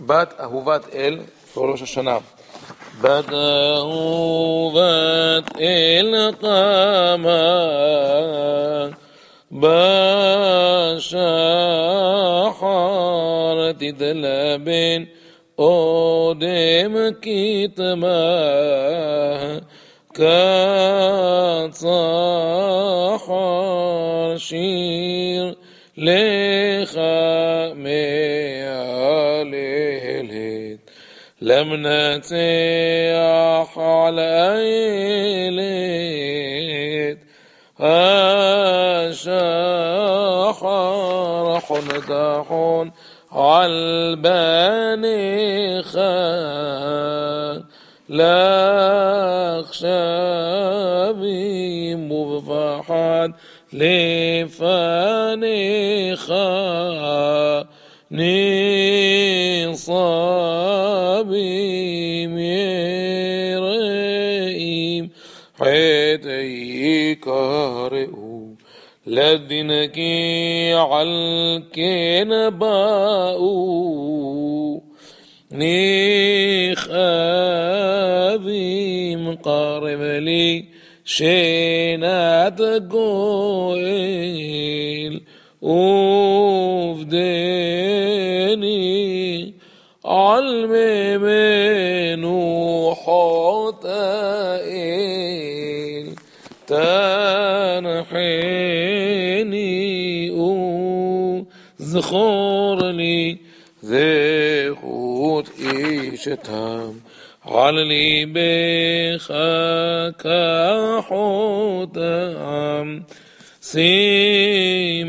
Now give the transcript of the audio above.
בת אהובת אל, ראש השנה. בת אהובת אל קמה, בשחר תדלבן, אודם כתמה, כצחר שיר לך لم نتيح على ليلت أشاحر على البني خان. لا أخشى مبفحان لفاني خان نصان حميم رئيم. حيدي كارئو لدنك علكن باؤو ني خابيم قارب لي شينات قويل. وفديني علم منوحات تنحيني أذخر لي زيخوت اشتام على لي بخاك حتام سيمين